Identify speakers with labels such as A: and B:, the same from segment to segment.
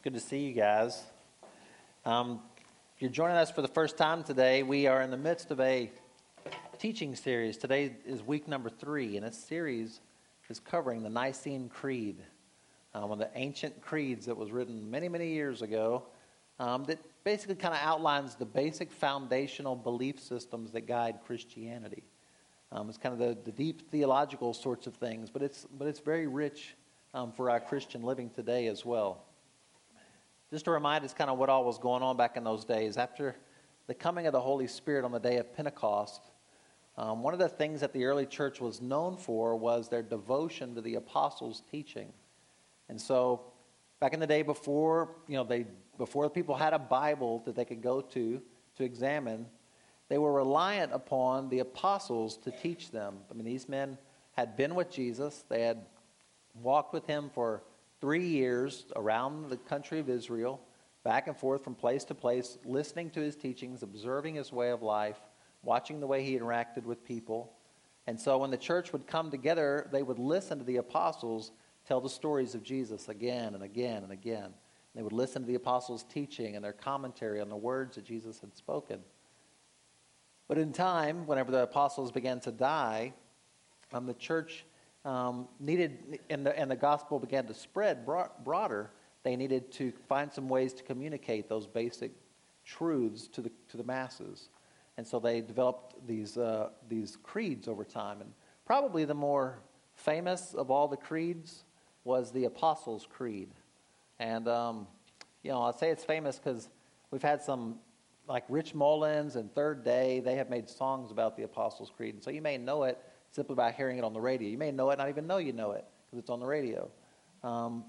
A: It's good to see you guys. Um, if you're joining us for the first time today, we are in the midst of a teaching series. Today is week number three, and this series is covering the Nicene Creed, um, one of the ancient creeds that was written many, many years ago um, that basically kind of outlines the basic foundational belief systems that guide Christianity. Um, it's kind of the, the deep theological sorts of things, but it's, but it's very rich um, for our Christian living today as well. Just to remind us kind of what all was going on back in those days. After the coming of the Holy Spirit on the day of Pentecost, um, one of the things that the early church was known for was their devotion to the apostles' teaching. And so, back in the day before, you know, they before the people had a Bible that they could go to to examine, they were reliant upon the apostles to teach them. I mean, these men had been with Jesus. They had walked with him for three years around the country of Israel, back and forth from place to place, listening to his teachings, observing his way of life, watching the way he interacted with people. And so when the church would come together, they would listen to the apostles tell the stories of Jesus again and again and again. They would listen to the apostles' teaching and their commentary on the words that Jesus had spoken. But in time, whenever the apostles began to die, um, the church um, needed, and the, and the gospel began to spread broader, they needed to find some ways to communicate those basic truths to the, to the masses. And so they developed these, uh, these creeds over time. And probably the more famous of all the creeds was the Apostles' Creed. And, um, you know, I say it's famous because we've had some, like Rich Mullins and Third Day, they have made songs about the Apostles' Creed. And so you may know it simply by hearing it on the radio. You may know it, not even know you know it, because it's on the radio. Um,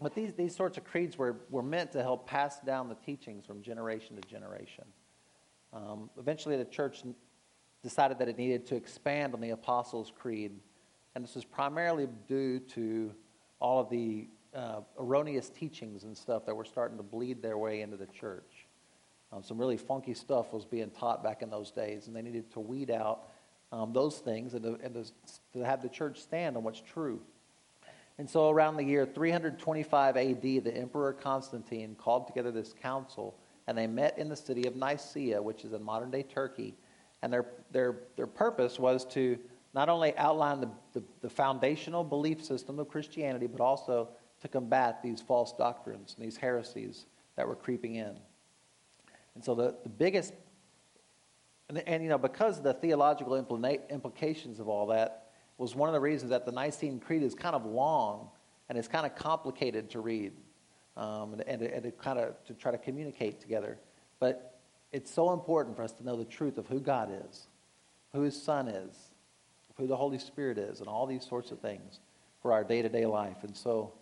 A: but these, these sorts of creeds were, were meant to help pass down the teachings from generation to generation. Um, eventually, the church decided that it needed to expand on the Apostles' Creed, and this was primarily due to all of the uh, erroneous teachings and stuff that were starting to bleed their way into the church. Um, some really funky stuff was being taught back in those days, and they needed to weed out um, those things and, to, and to, to have the church stand on what's true. And so, around the year 325 AD, the Emperor Constantine called together this council, and they met in the city of Nicaea, which is in modern day Turkey. And their, their, their purpose was to not only outline the, the, the, foundational belief system of Christianity, but also to combat these false doctrines and these heresies that were creeping in. And so, the, the biggest and, and you know, because of the theological implications of all that, was one of the reasons that the Nicene Creed is kind of long and it's kind of complicated to read um, and, and, and to kind of to try to communicate together. But it's so important for us to know the truth of who God is, who His Son is, who the Holy Spirit is, and all these sorts of things for our day to day life. And so,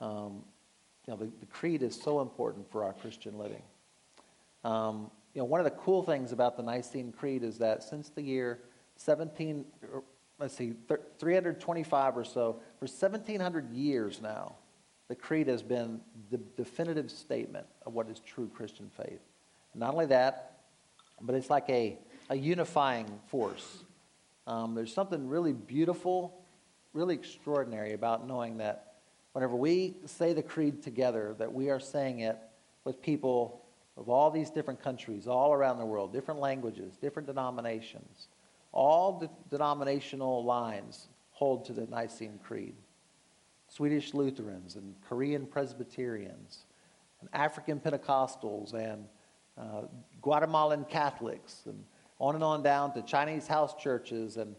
A: um, you know, the, the, creed is so important for our Christian living. Um, you know, one of the cool things about the Nicene Creed is that since the year 17, let's see, 325 or so, for 1700 years now, the Creed has been the definitive statement of what is true Christian faith. Not only that, but it's like a, a unifying force. Um, there's something really beautiful, really extraordinary about knowing that whenever we say the Creed together, that we are saying it with people of all these different countries all around the world, different languages, different denominations. All the denominational lines hold to the Nicene Creed. Swedish Lutherans and Korean Presbyterians and African Pentecostals and uh, Guatemalan Catholics and on and on down to Chinese house churches and,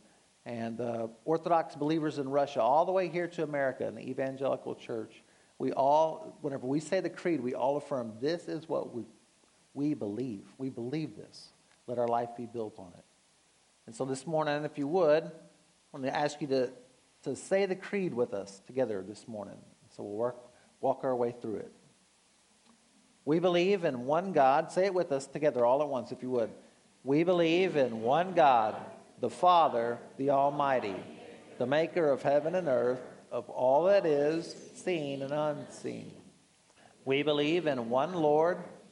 A: and uh, Orthodox believers in Russia, all the way here to America and the evangelical church. We all, whenever we say the creed, we all affirm this is what we we believe. We believe this. Let our life be built on it. And so this morning, if you would, I want to ask you to, to say the creed with us together this morning. So we'll work, walk our way through it. We believe in one God. Say it with us together all at once, if you would. We believe in one God, the Father, the Almighty, the maker of heaven and earth, of all that is seen and unseen. We believe in one Lord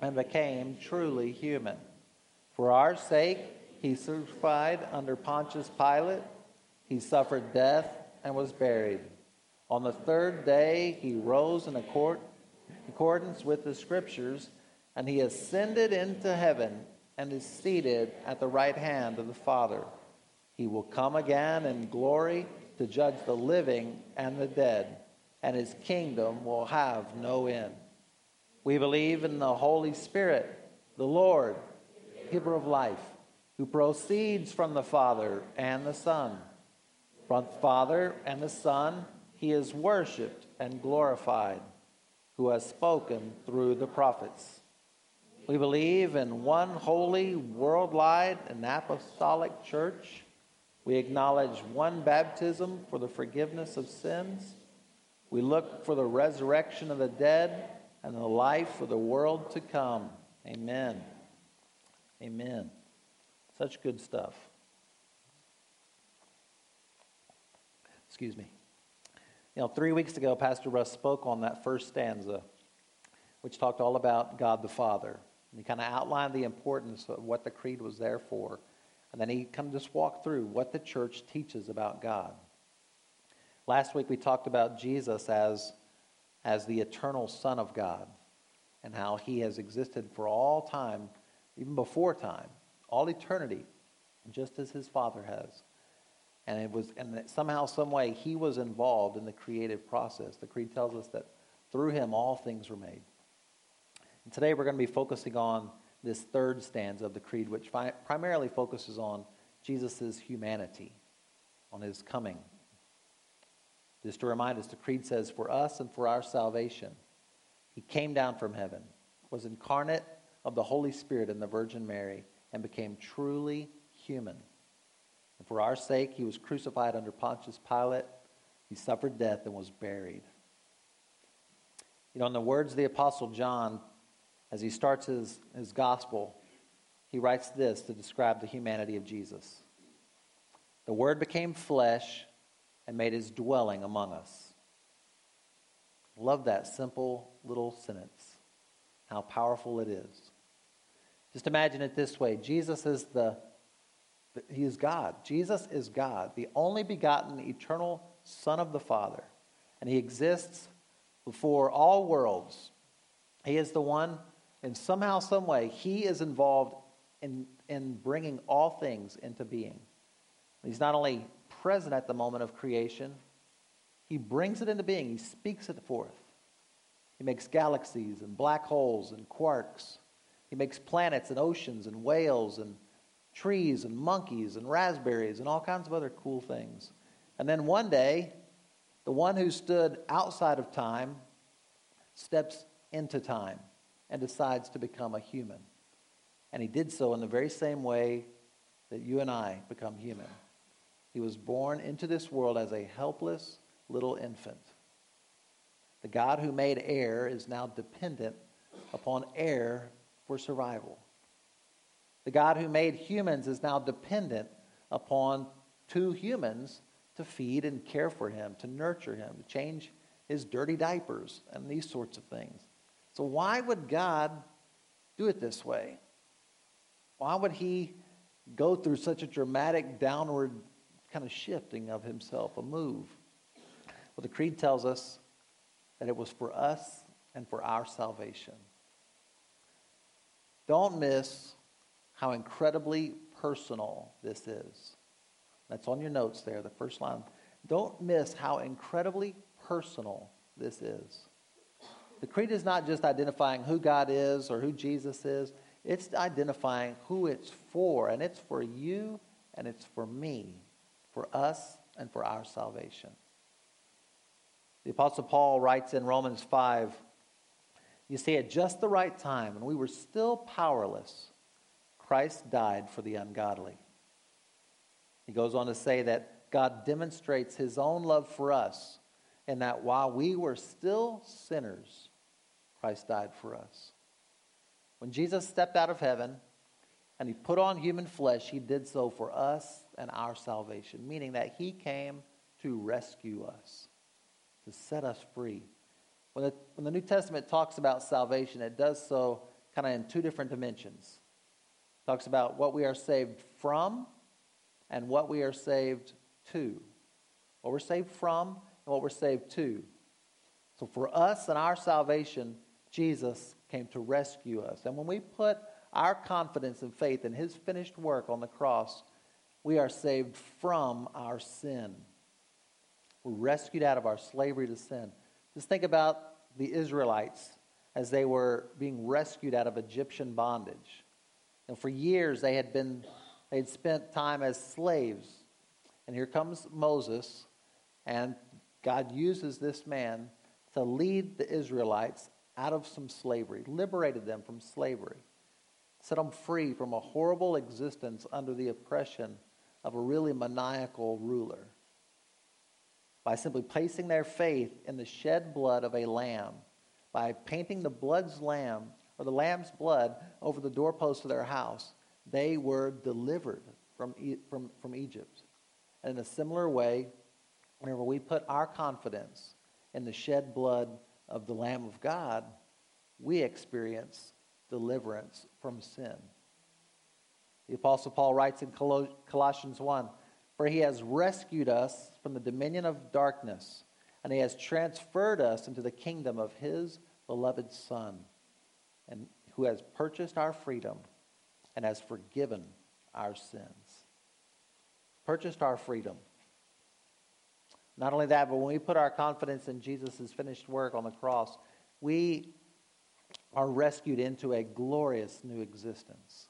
A: and became truly human. For our sake, he crucified under Pontius Pilate. He suffered death and was buried. On the third day, he rose in accordance with the Scriptures, and he ascended into heaven and is seated at the right hand of the Father. He will come again in glory to judge the living and the dead, and his kingdom will have no end. We believe in the Holy Spirit, the Lord, giver of life, who proceeds from the Father and the Son. From the Father and the Son, he is worshiped and glorified, who has spoken through the prophets. We believe in one holy, worldwide, and apostolic church. We acknowledge one baptism for the forgiveness of sins. We look for the resurrection of the dead and the life for the world to come. Amen. Amen. Such good stuff. Excuse me. You know, three weeks ago, Pastor Russ spoke on that first stanza, which talked all about God the Father. And he kind of outlined the importance of what the creed was there for. And then he kind of just walked through what the church teaches about God. Last week we talked about Jesus as, as the eternal Son of God and how he has existed for all time, even before time, all eternity, just as his Father has. And it was, and somehow, some way, he was involved in the creative process. The creed tells us that through him all things were made. And today we're going to be focusing on this third stanza of the creed, which fi- primarily focuses on Jesus' humanity, on his coming. Just to remind us, the creed says, For us and for our salvation, he came down from heaven, was incarnate of the Holy Spirit and the Virgin Mary, and became truly human. And for our sake, he was crucified under Pontius Pilate. He suffered death and was buried. You know, in the words of the Apostle John, as he starts his, his gospel, he writes this to describe the humanity of Jesus The Word became flesh and made his dwelling among us. Love that simple little sentence, how powerful it is. Just imagine it this way Jesus is the, he is God. Jesus is God, the only begotten eternal Son of the Father. And he exists before all worlds. He is the one and somehow, some way, he is involved in, in bringing all things into being. He's not only present at the moment of creation, he brings it into being, he speaks it forth. He makes galaxies and black holes and quarks. He makes planets and oceans and whales and trees and monkeys and raspberries and all kinds of other cool things. And then one day, the one who stood outside of time steps into time and decides to become a human. And he did so in the very same way that you and I become human. He was born into this world as a helpless little infant. The God who made air is now dependent upon air for survival. The God who made humans is now dependent upon two humans to feed and care for him, to nurture him, to change his dirty diapers, and these sorts of things. So, why would God do it this way? Why would He go through such a dramatic downward kind of shifting of Himself, a move? Well, the Creed tells us that it was for us and for our salvation. Don't miss how incredibly personal this is. That's on your notes there, the first line. Don't miss how incredibly personal this is. The creed is not just identifying who God is or who Jesus is, it's identifying who it's for. And it's for you and it's for me, for us and for our salvation. The Apostle Paul writes in Romans 5 You see, at just the right time, when we were still powerless, Christ died for the ungodly. He goes on to say that God demonstrates his own love for us and that while we were still sinners, Christ died for us. When Jesus stepped out of heaven and he put on human flesh, he did so for us and our salvation, meaning that he came to rescue us, to set us free. When the, when the New Testament talks about salvation, it does so kind of in two different dimensions. It talks about what we are saved from and what we are saved to. What we're saved from and what we're saved to. So for us and our salvation, Jesus came to rescue us. And when we put our confidence and faith in his finished work on the cross, we are saved from our sin. We're rescued out of our slavery to sin. Just think about the Israelites as they were being rescued out of Egyptian bondage. And for years they had been they had spent time as slaves. And here comes Moses, and God uses this man to lead the Israelites out of some slavery, liberated them from slavery, set them free from a horrible existence under the oppression of a really maniacal ruler by simply placing their faith in the shed blood of a lamb, by painting the blood's lamb or the lamb's blood over the doorpost of their house, they were delivered from, from, from Egypt. And in a similar way, whenever we put our confidence in the shed blood of the Lamb of God, we experience deliverance from sin. The Apostle Paul writes in Colossians 1 For he has rescued us from the dominion of darkness, and he has transferred us into the kingdom of his beloved Son, and who has purchased our freedom and has forgiven our sins. Purchased our freedom. Not only that, but when we put our confidence in Jesus' finished work on the cross, we are rescued into a glorious new existence.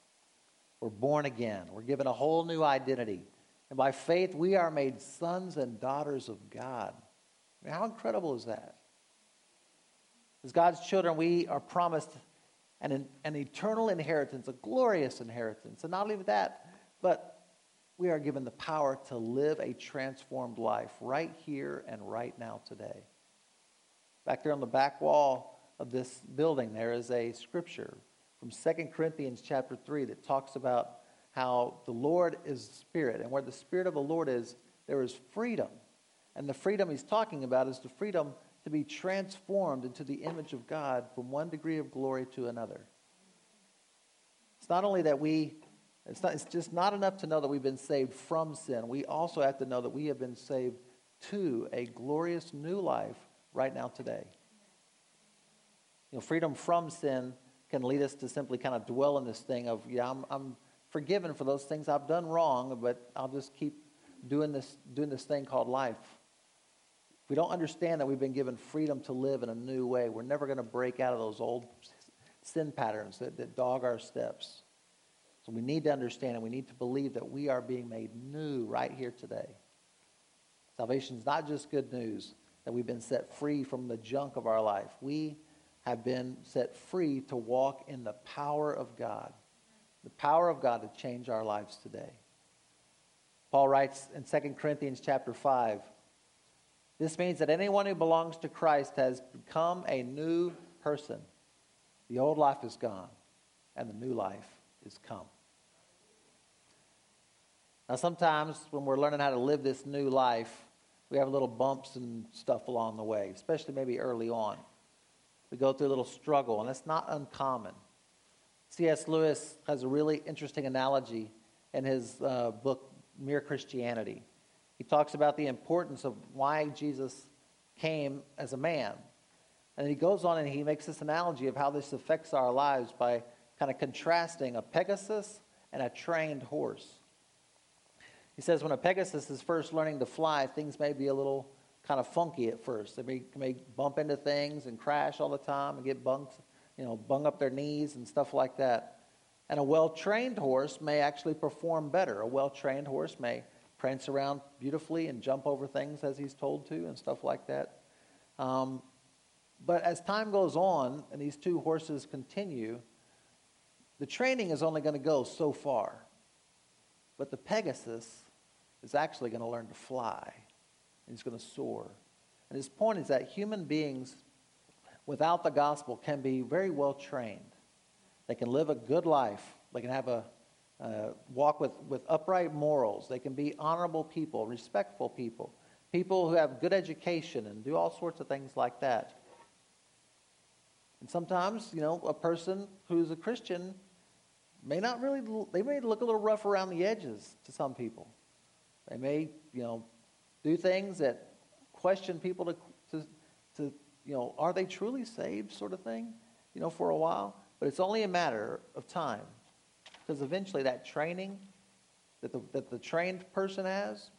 A: We're born again. We're given a whole new identity. And by faith, we are made sons and daughters of God. I mean, how incredible is that? As God's children, we are promised an, an eternal inheritance, a glorious inheritance. And not only that, but we are given the power to live a transformed life right here and right now today. Back there on the back wall of this building, there is a scripture from 2 Corinthians chapter 3 that talks about how the Lord is spirit, and where the spirit of the Lord is, there is freedom. And the freedom he's talking about is the freedom to be transformed into the image of God from one degree of glory to another. It's not only that we it's, not, it's just not enough to know that we've been saved from sin. We also have to know that we have been saved to a glorious new life right now today. You know, freedom from sin can lead us to simply kind of dwell in this thing of, yeah, I'm, I'm forgiven for those things I've done wrong, but I'll just keep doing this, doing this thing called life. If we don't understand that we've been given freedom to live in a new way, we're never going to break out of those old sin patterns that, that dog our steps. So we need to understand and we need to believe that we are being made new right here today. Salvation is not just good news that we've been set free from the junk of our life. We have been set free to walk in the power of God, the power of God to change our lives today. Paul writes in 2 Corinthians chapter 5, this means that anyone who belongs to Christ has become a new person. The old life is gone, and the new life is come. Now, sometimes when we're learning how to live this new life, we have little bumps and stuff along the way, especially maybe early on. We go through a little struggle, and that's not uncommon. C.S. Lewis has a really interesting analogy in his uh, book, Mere Christianity. He talks about the importance of why Jesus came as a man. And he goes on and he makes this analogy of how this affects our lives by kind of contrasting a Pegasus and a trained horse. He says when a Pegasus is first learning to fly, things may be a little kind of funky at first. They may, may bump into things and crash all the time and get bunked, you know, bung up their knees and stuff like that. And a well trained horse may actually perform better. A well trained horse may prance around beautifully and jump over things as he's told to and stuff like that. Um, but as time goes on and these two horses continue, the training is only going to go so far. But the Pegasus is actually going to learn to fly. And he's going to soar. And his point is that human beings without the gospel can be very well trained. They can live a good life. They can have a uh, walk with, with upright morals. They can be honorable people, respectful people, people who have good education and do all sorts of things like that. And sometimes, you know, a person who's a Christian may not really, they may look a little rough around the edges to some people. They may, you know, do things that question people to, to, to you know, are they truly saved sort of thing, you know, for a while. But it's only a matter of time because eventually that training that the, that the trained person has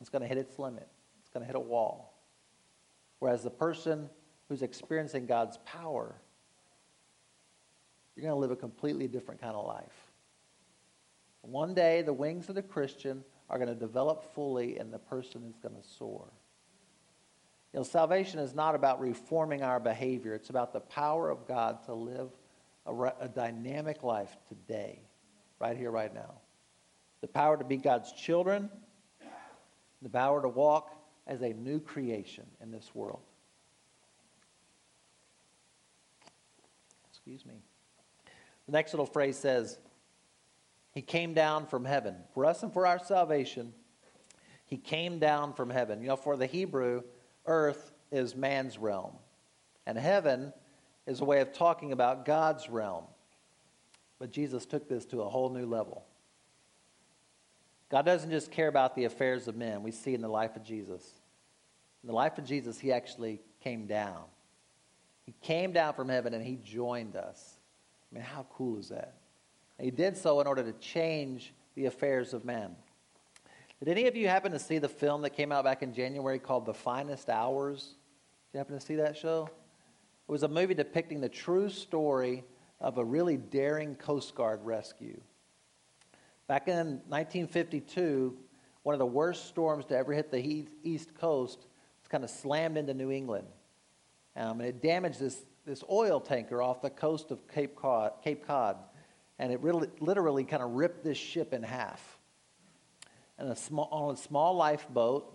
A: it's going to hit its limit. It's going to hit a wall. Whereas the person who's experiencing God's power, you're going to live a completely different kind of life. One day, the wings of the Christian are going to develop fully, and the person is going to soar. You know, salvation is not about reforming our behavior, it's about the power of God to live a, a dynamic life today right here, right now. The power to be God's children, the power to walk as a new creation in this world. Excuse me. The next little phrase says, He came down from heaven. For us and for our salvation, He came down from heaven. You know, for the Hebrew, earth is man's realm, and heaven is a way of talking about God's realm. But Jesus took this to a whole new level. God doesn't just care about the affairs of men. We see in the life of Jesus. In the life of Jesus, he actually came down. He came down from heaven and he joined us. I mean, how cool is that? He did so in order to change the affairs of men. Did any of you happen to see the film that came out back in January called The Finest Hours? Did you happen to see that show? It was a movie depicting the true story of a really daring Coast Guard rescue. Back in 1952, one of the worst storms to ever hit the East Coast kind of slammed into New England. Um, and it damaged this, this oil tanker off the coast of Cape Cod, Cape Cod. And it really, literally kind of ripped this ship in half. And a small, on a small lifeboat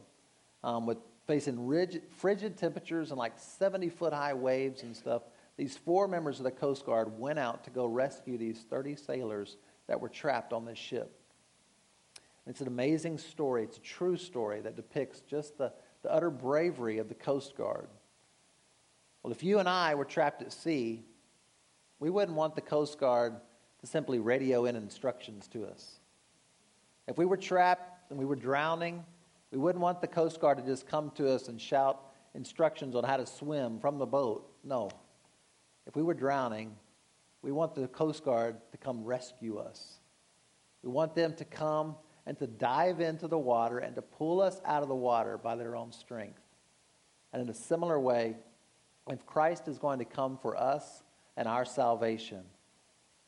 A: um, with facing rigid, frigid temperatures and like 70 foot high waves and stuff, these four members of the Coast Guard went out to go rescue these 30 sailors that were trapped on this ship. It's an amazing story. It's a true story that depicts just the, the utter bravery of the Coast Guard. Well, if you and I were trapped at sea, we wouldn't want the Coast Guard to simply radio in instructions to us. If we were trapped and we were drowning, we wouldn't want the Coast Guard to just come to us and shout instructions on how to swim from the boat. No. If we were drowning, we want the Coast Guard to come rescue us. We want them to come and to dive into the water and to pull us out of the water by their own strength. And in a similar way, if Christ is going to come for us and our salvation,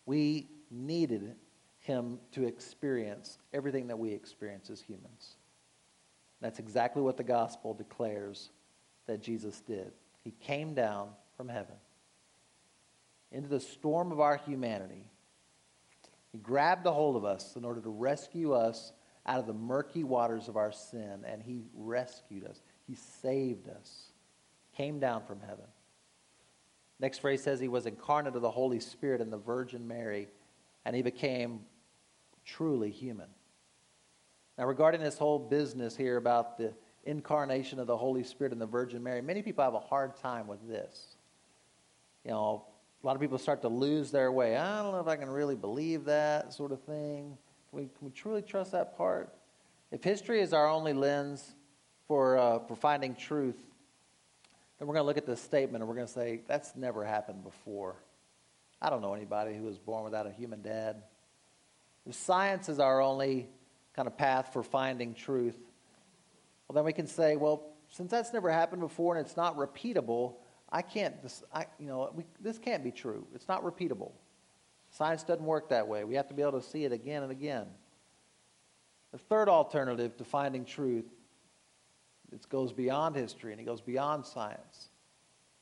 A: we needed him to experience everything that we experience as humans. That's exactly what the gospel declares that Jesus did. He came down from heaven into the storm of our humanity. He grabbed a hold of us in order to rescue us out of the murky waters of our sin, and He rescued us. He saved us. Came down from heaven. Next phrase says He was incarnate of the Holy Spirit and the Virgin Mary, and He became truly human. Now, regarding this whole business here about the incarnation of the Holy Spirit and the Virgin Mary, many people have a hard time with this. You know, a lot of people start to lose their way. I don't know if I can really believe that sort of thing. Can we, can we truly trust that part? If history is our only lens for, uh, for finding truth, then we're going to look at this statement and we're going to say, that's never happened before. I don't know anybody who was born without a human dad. If science is our only kind of path for finding truth, well, then we can say, well, since that's never happened before and it's not repeatable, I can't, this, I, you know, we, this can't be true. It's not repeatable. Science doesn't work that way. We have to be able to see it again and again. The third alternative to finding truth, it goes beyond history and it goes beyond science.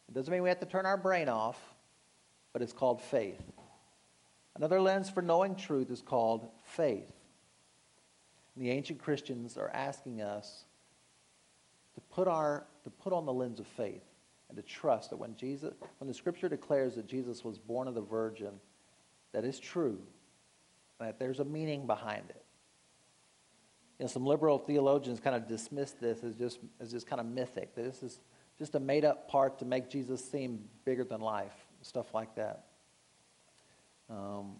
A: It doesn't mean we have to turn our brain off, but it's called faith. Another lens for knowing truth is called faith. And the ancient Christians are asking us to put, our, to put on the lens of faith and to trust that when Jesus, when the scripture declares that Jesus was born of the virgin that is true, that there's a meaning behind it. You know, some liberal theologians kind of dismiss this as just, as just kind of mythic. This is just a made up part to make Jesus seem bigger than life, stuff like that. Um,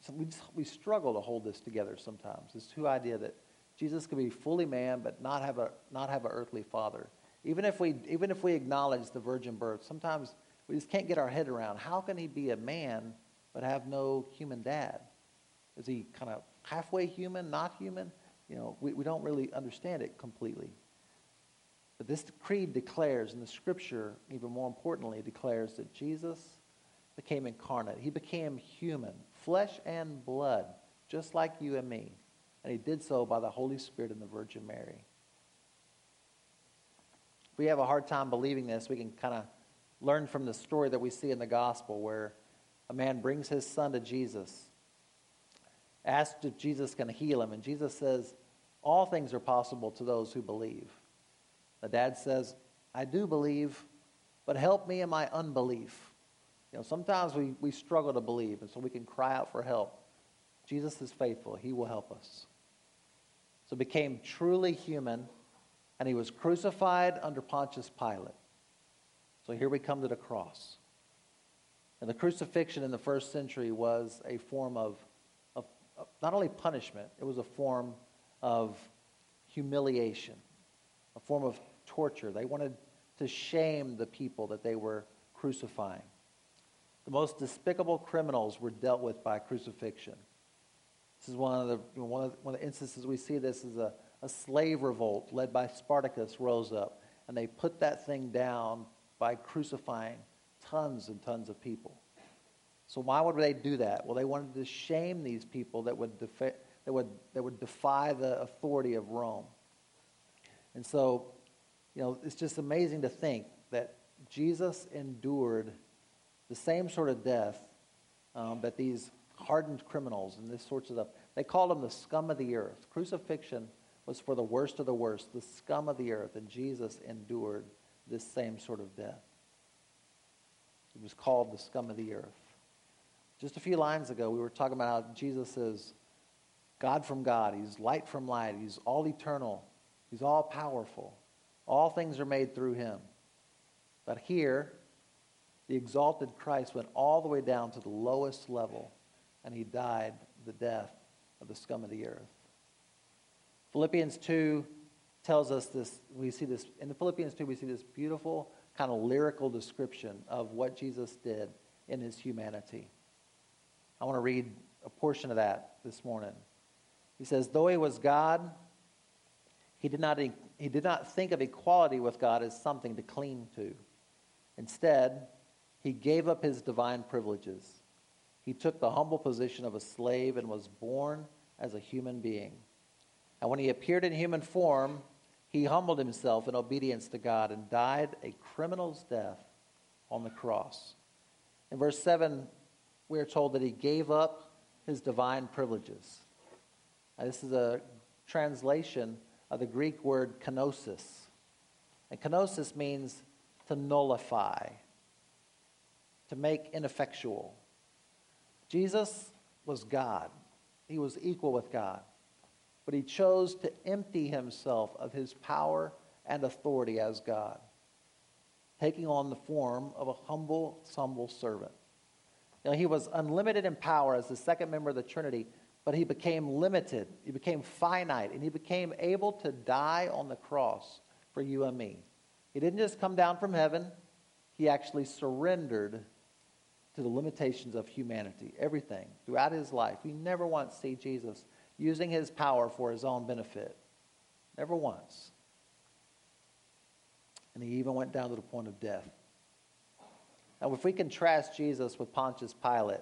A: so we, just, we struggle to hold this together sometimes. This two idea that Jesus could be fully man but not have a not have an earthly father. Even if we even if we acknowledge the virgin birth, sometimes we just can't get our head around how can he be a man but have no human dad? Is he kind of halfway human, not human? You know, we, we don't really understand it completely. But this creed declares, and the scripture, even more importantly, declares that Jesus became incarnate. He became human, flesh and blood, just like you and me. And he did so by the Holy Spirit and the Virgin Mary. If we have a hard time believing this, we can kind of learn from the story that we see in the gospel where a man brings his son to Jesus, asks if Jesus can heal him, and Jesus says, All things are possible to those who believe. The dad says, I do believe, but help me in my unbelief. You know, sometimes we, we struggle to believe, and so we can cry out for help. Jesus is faithful. He will help us. So became truly human, and he was crucified under Pontius Pilate. So here we come to the cross. And the crucifixion in the first century was a form of not only punishment, it was a form of humiliation, a form of torture. They wanted to shame the people that they were crucifying. The most despicable criminals were dealt with by crucifixion. This is one of the, one of the, one of the instances we see this is a, a slave revolt led by Spartacus rose up, and they put that thing down by crucifying tons and tons of people. So why would they do that? Well, they wanted to shame these people that would, that would, that would defy the authority of Rome. And so, you know, it's just amazing to think that Jesus endured the same sort of death um, that these hardened criminals and this sorts of stuff, they called him the scum of the earth. Crucifixion was for the worst of the worst, the scum of the earth, and Jesus endured this same sort of death. He was called the scum of the earth. Just a few lines ago, we were talking about how Jesus is God from God. He's light from light. He's all eternal. He's all powerful. All things are made through him. But here, the exalted Christ went all the way down to the lowest level, and he died the death of the scum of the earth. Philippians 2 tells us this. We see this in the Philippians 2, we see this beautiful kind of lyrical description of what Jesus did in his humanity. I want to read a portion of that this morning. He says, Though he was God, he did not, he did not think of equality with God as something to cling to. Instead, he gave up his divine privileges. He took the humble position of a slave and was born as a human being. And when he appeared in human form, he humbled himself in obedience to God and died a criminal's death on the cross. In verse 7, we are told that he gave up his divine privileges. Now, this is a translation of the Greek word kenosis. And kenosis means to nullify, to make ineffectual. Jesus was God, he was equal with God but he chose to empty himself of his power and authority as God, taking on the form of a humble, humble servant. He was unlimited in power as the second member of the Trinity, but he became limited, he became finite, and he became able to die on the cross for you and me. He didn't just come down from heaven, he actually surrendered to the limitations of humanity, everything throughout his life. We never once see Jesus using his power for his own benefit. Never once. And he even went down to the point of death. Now, if we contrast Jesus with Pontius Pilate,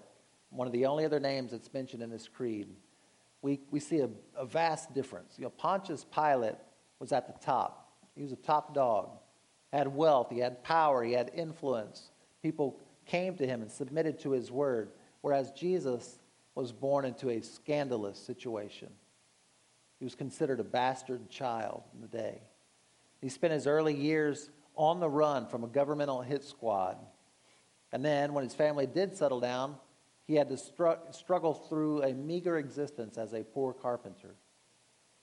A: one of the only other names that's mentioned in this creed, we, we see a, a vast difference. You know, Pontius Pilate was at the top. He was a top dog, had wealth, he had power, he had influence. People came to him and submitted to his word, whereas Jesus was born into a scandalous situation. He was considered a bastard child in the day. He spent his early years on the run from a governmental hit squad. And then, when his family did settle down, he had to stru- struggle through a meager existence as a poor carpenter.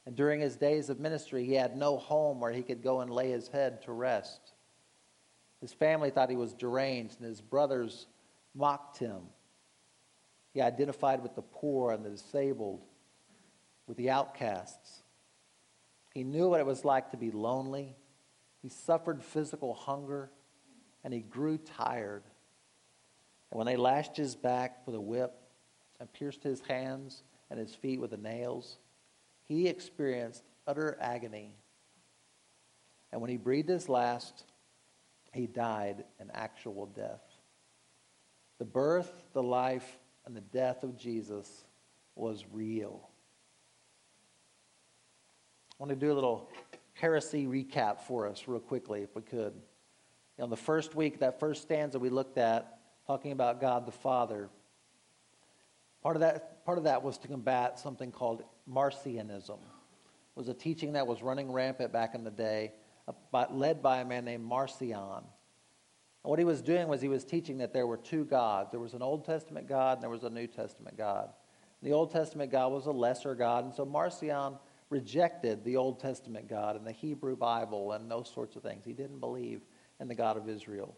A: And during his days of ministry, he had no home where he could go and lay his head to rest. His family thought he was deranged, and his brothers mocked him. He identified with the poor and the disabled, with the outcasts. He knew what it was like to be lonely. He suffered physical hunger, and he grew tired. And when they lashed his back with a whip and pierced his hands and his feet with the nails, he experienced utter agony. And when he breathed his last, he died an actual death. The birth, the life, and the death of Jesus was real. I want to do a little heresy recap for us, real quickly, if we could. On the first week, that first stanza we looked at, talking about God the Father, part of that, part of that was to combat something called Marcionism. It was a teaching that was running rampant back in the day, uh, led by a man named Marcion. And what he was doing was he was teaching that there were two gods. There was an Old Testament God and there was a New Testament God. The Old Testament God was a lesser God, and so Marcion rejected the Old Testament God and the Hebrew Bible and those sorts of things. He didn't believe in the God of Israel.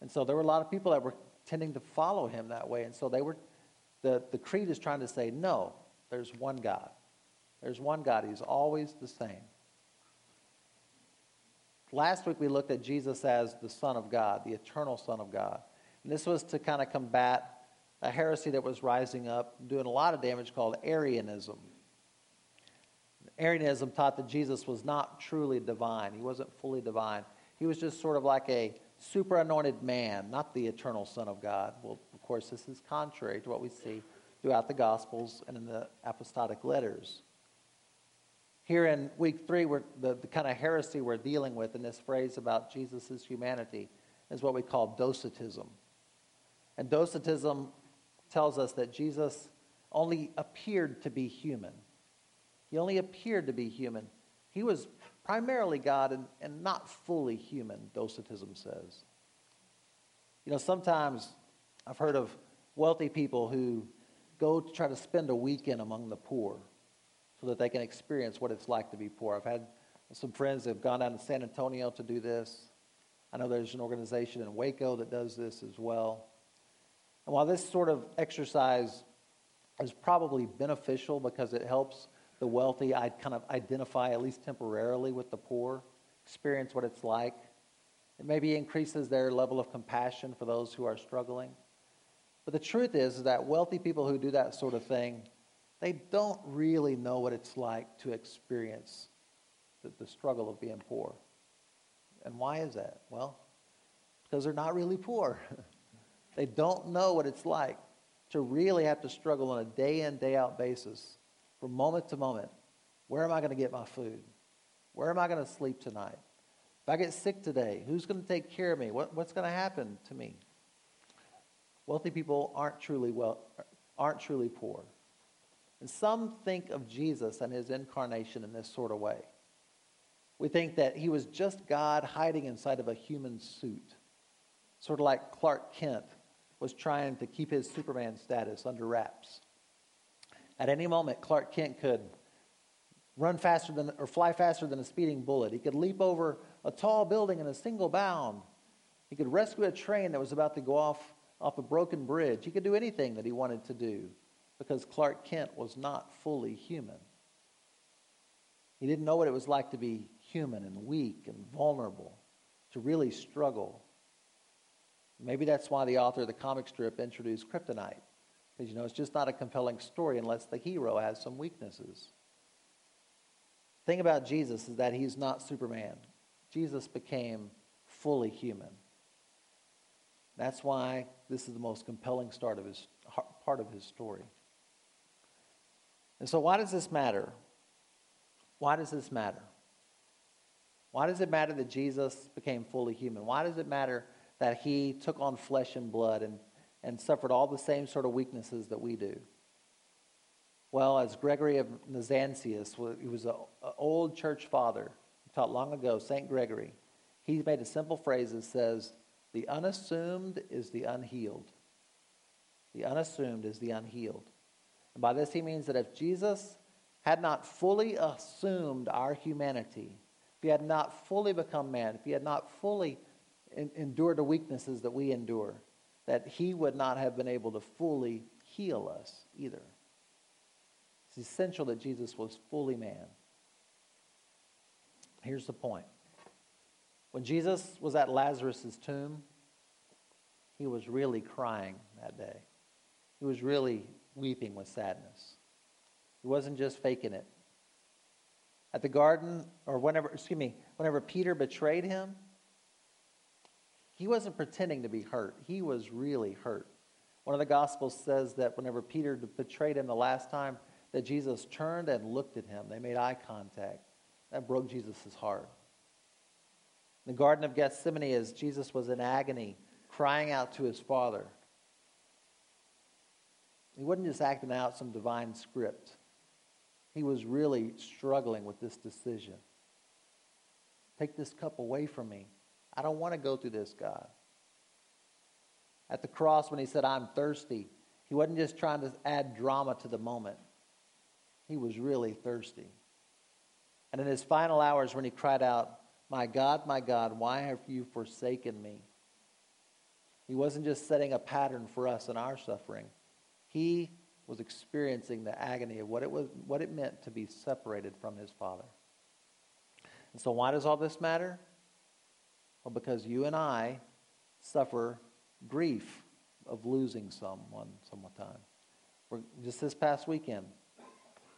A: And so there were a lot of people that were tending to follow him that way. And so they were, the, the creed is trying to say, no, there's one God. There's one God. He's always the same. Last week we looked at Jesus as the Son of God, the eternal Son of God. And this was to kind of combat a heresy that was rising up, doing a lot of damage called Arianism. Arianism taught that Jesus was not truly divine. He wasn't fully divine. He was just sort of like a super anointed man, not the eternal Son of God. Well, of course, this is contrary to what we see throughout the Gospels and in the apostolic letters. Here in week three, the, the kind of heresy we're dealing with in this phrase about Jesus' humanity is what we call docetism. And docetism tells us that Jesus only appeared to be human. He only appeared to be human. He was primarily God and, and not fully human, docetism says. You know, sometimes I've heard of wealthy people who go to try to spend a weekend among the poor so that they can experience what it's like to be poor. I've had some friends that have gone down to San Antonio to do this. I know there's an organization in Waco that does this as well. And while this sort of exercise is probably beneficial because it helps the wealthy I kind of identify, at least temporarily, with the poor, experience what it's like, it maybe increases their level of compassion for those who are struggling. But the truth is, is that wealthy people who do that sort of thing, they don't really know what it's like to experience the, the struggle of being poor. And why is that? Well, because they're not really poor. they don't know what it's like to really have to struggle on a day in, day out basis from moment to moment. Where am I going to get my food? Where am I going to sleep tonight? If I get sick today, who's going to take care of me? What, what's going to happen to me? Wealthy people aren't truly well, aren't truly poor. And some think of Jesus and his incarnation in this sort of way. We think that he was just God hiding inside of a human suit, sort of like Clark Kent was trying to keep his Superman status under wraps. At any moment, Clark Kent could run faster than or fly faster than a speeding bullet. He could leap over a tall building in a single bound. He could rescue a train that was about to go off off a broken bridge. He could do anything that he wanted to do because Clark Kent was not fully human. He didn't know what it was like to be human and weak and vulnerable, to really struggle. Maybe that's why the author of the comic strip introduced kryptonite. Because, you know, it's just not a compelling story unless the hero has some weaknesses. The thing about Jesus is that he's not Superman. Jesus became fully human. That's why this is the most compelling start of his, part of his story. And so, why does this matter? Why does this matter? Why does it matter that Jesus became fully human? Why does it matter that he took on flesh and blood and, and suffered all the same sort of weaknesses that we do? Well, as Gregory of Nazianzus, he was an old church father, taught long ago, St. Gregory. He made a simple phrase that says, the unassumed is the unhealed. The unassumed is the unhealed. And by this he means that if Jesus had not fully assumed our humanity, if he had not fully become man, if he had not fully endured the weaknesses that we endure, that he would not have been able to fully heal us either. It's essential that Jesus was fully man. Here's the point. When Jesus was at Lazarus' tomb, he was really crying that day. He was really weeping with sadness. He wasn't just faking it. At the garden, or whenever, excuse me, whenever Peter betrayed him, he wasn't pretending to be hurt. He was really hurt. One of the Gospels says that whenever Peter betrayed him the last time, that Jesus turned and looked at him. They made eye contact. That broke Jesus' heart. In the Garden of Gethsemane, as Jesus was in agony, crying out to his Father, he wasn't just acting out some divine script. He was really struggling with this decision. Take this cup away from me. I don't want to go through this, God. At the cross, when he said, I'm thirsty, he wasn't just trying to add drama to the moment. He was really thirsty. And in his final hours, when he cried out, My God, my God, why have you forsaken me? He wasn't just setting a pattern for us in our suffering. He was experiencing the agony of what it, was, what it meant to be separated from his Father. And so, why does all this matter? Well, because you and I suffer grief of losing someone sometime. Just this past weekend,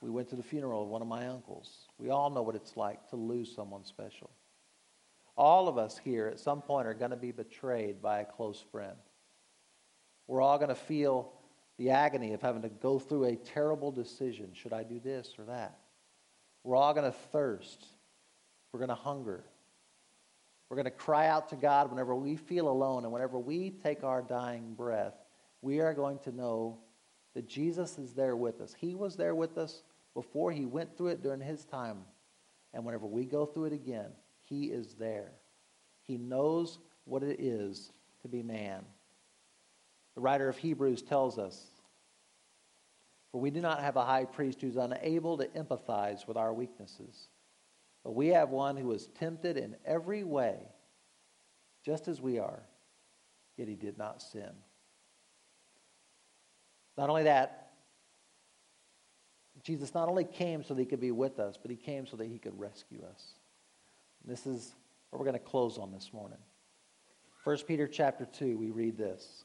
A: we went to the funeral of one of my uncles. We all know what it's like to lose someone special. All of us here at some point are going to be betrayed by a close friend. We're all going to feel the agony of having to go through a terrible decision. Should I do this or that? We're all going to thirst. We're going to hunger. We're going to cry out to God whenever we feel alone and whenever we take our dying breath. We are going to know that Jesus is there with us. He was there with us before he went through it during his time. And whenever we go through it again, he is there. He knows what it is to be man. The writer of Hebrews tells us For we do not have a high priest who's unable to empathize with our weaknesses, but we have one who was tempted in every way, just as we are, yet he did not sin. Not only that, Jesus not only came so that he could be with us, but he came so that he could rescue us. And this is what we're going to close on this morning. 1 Peter chapter 2, we read this.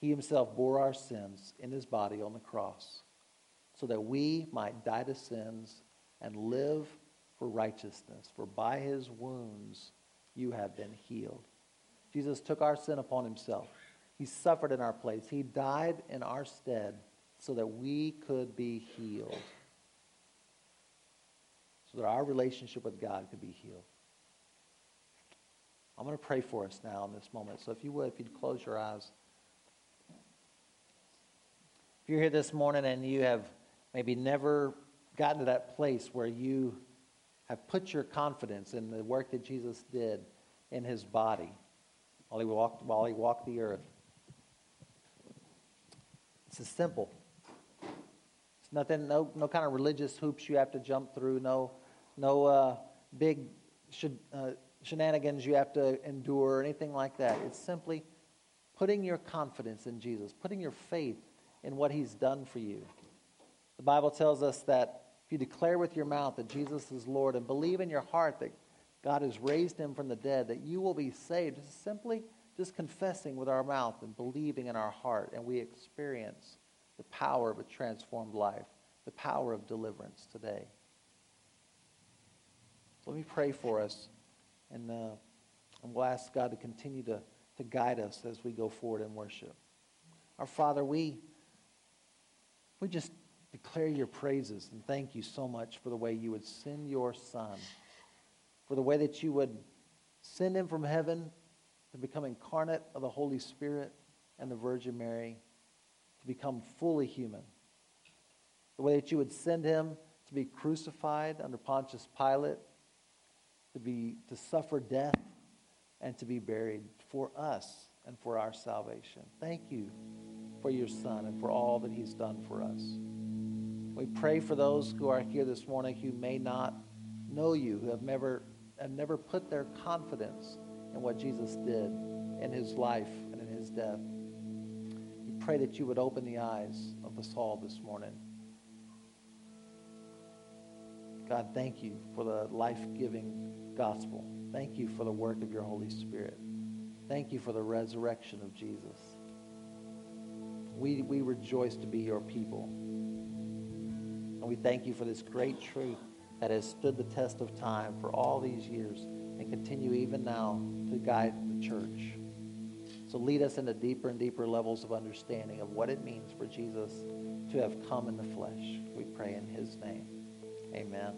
A: He himself bore our sins in his body on the cross so that we might die to sins and live for righteousness. For by his wounds you have been healed. Jesus took our sin upon himself. He suffered in our place. He died in our stead so that we could be healed. So that our relationship with God could be healed. I'm going to pray for us now in this moment. So if you would, if you'd close your eyes. If you're here this morning and you have maybe never gotten to that place where you have put your confidence in the work that Jesus did in his body while he walked, while he walked the earth, it's as simple. It's nothing, no, no kind of religious hoops you have to jump through, no, no uh, big sh- uh, shenanigans you have to endure anything like that. It's simply putting your confidence in Jesus, putting your faith in what he's done for you. The Bible tells us that you declare with your mouth that Jesus is Lord and believe in your heart that God has raised him from the dead, that you will be saved. Just simply just confessing with our mouth and believing in our heart, and we experience the power of a transformed life, the power of deliverance today. So let me pray for us, and, uh, and we'll ask God to continue to, to guide us as we go forward in worship. Our Father, we we just declare your praises and thank you so much for the way you would send your son, for the way that you would send him from heaven to become incarnate of the Holy Spirit and the Virgin Mary, to become fully human. The way that you would send him to be crucified under Pontius Pilate, to, be, to suffer death, and to be buried for us and for our salvation. Thank you for your Son and for all that he's done for us. We pray for those who are here this morning who may not know you, who have never, have never put their confidence in what Jesus did in his life and in his death. We pray that you would open the eyes of us all this morning. God, thank you for the life giving gospel. Thank you for the work of your Holy Spirit. Thank you for the resurrection of Jesus. We, we rejoice to be your people. And we thank you for this great truth that has stood the test of time for all these years and continue even now to guide the church. So lead us into deeper and deeper levels of understanding of what it means for Jesus to have come in the flesh. We pray in his name. Amen.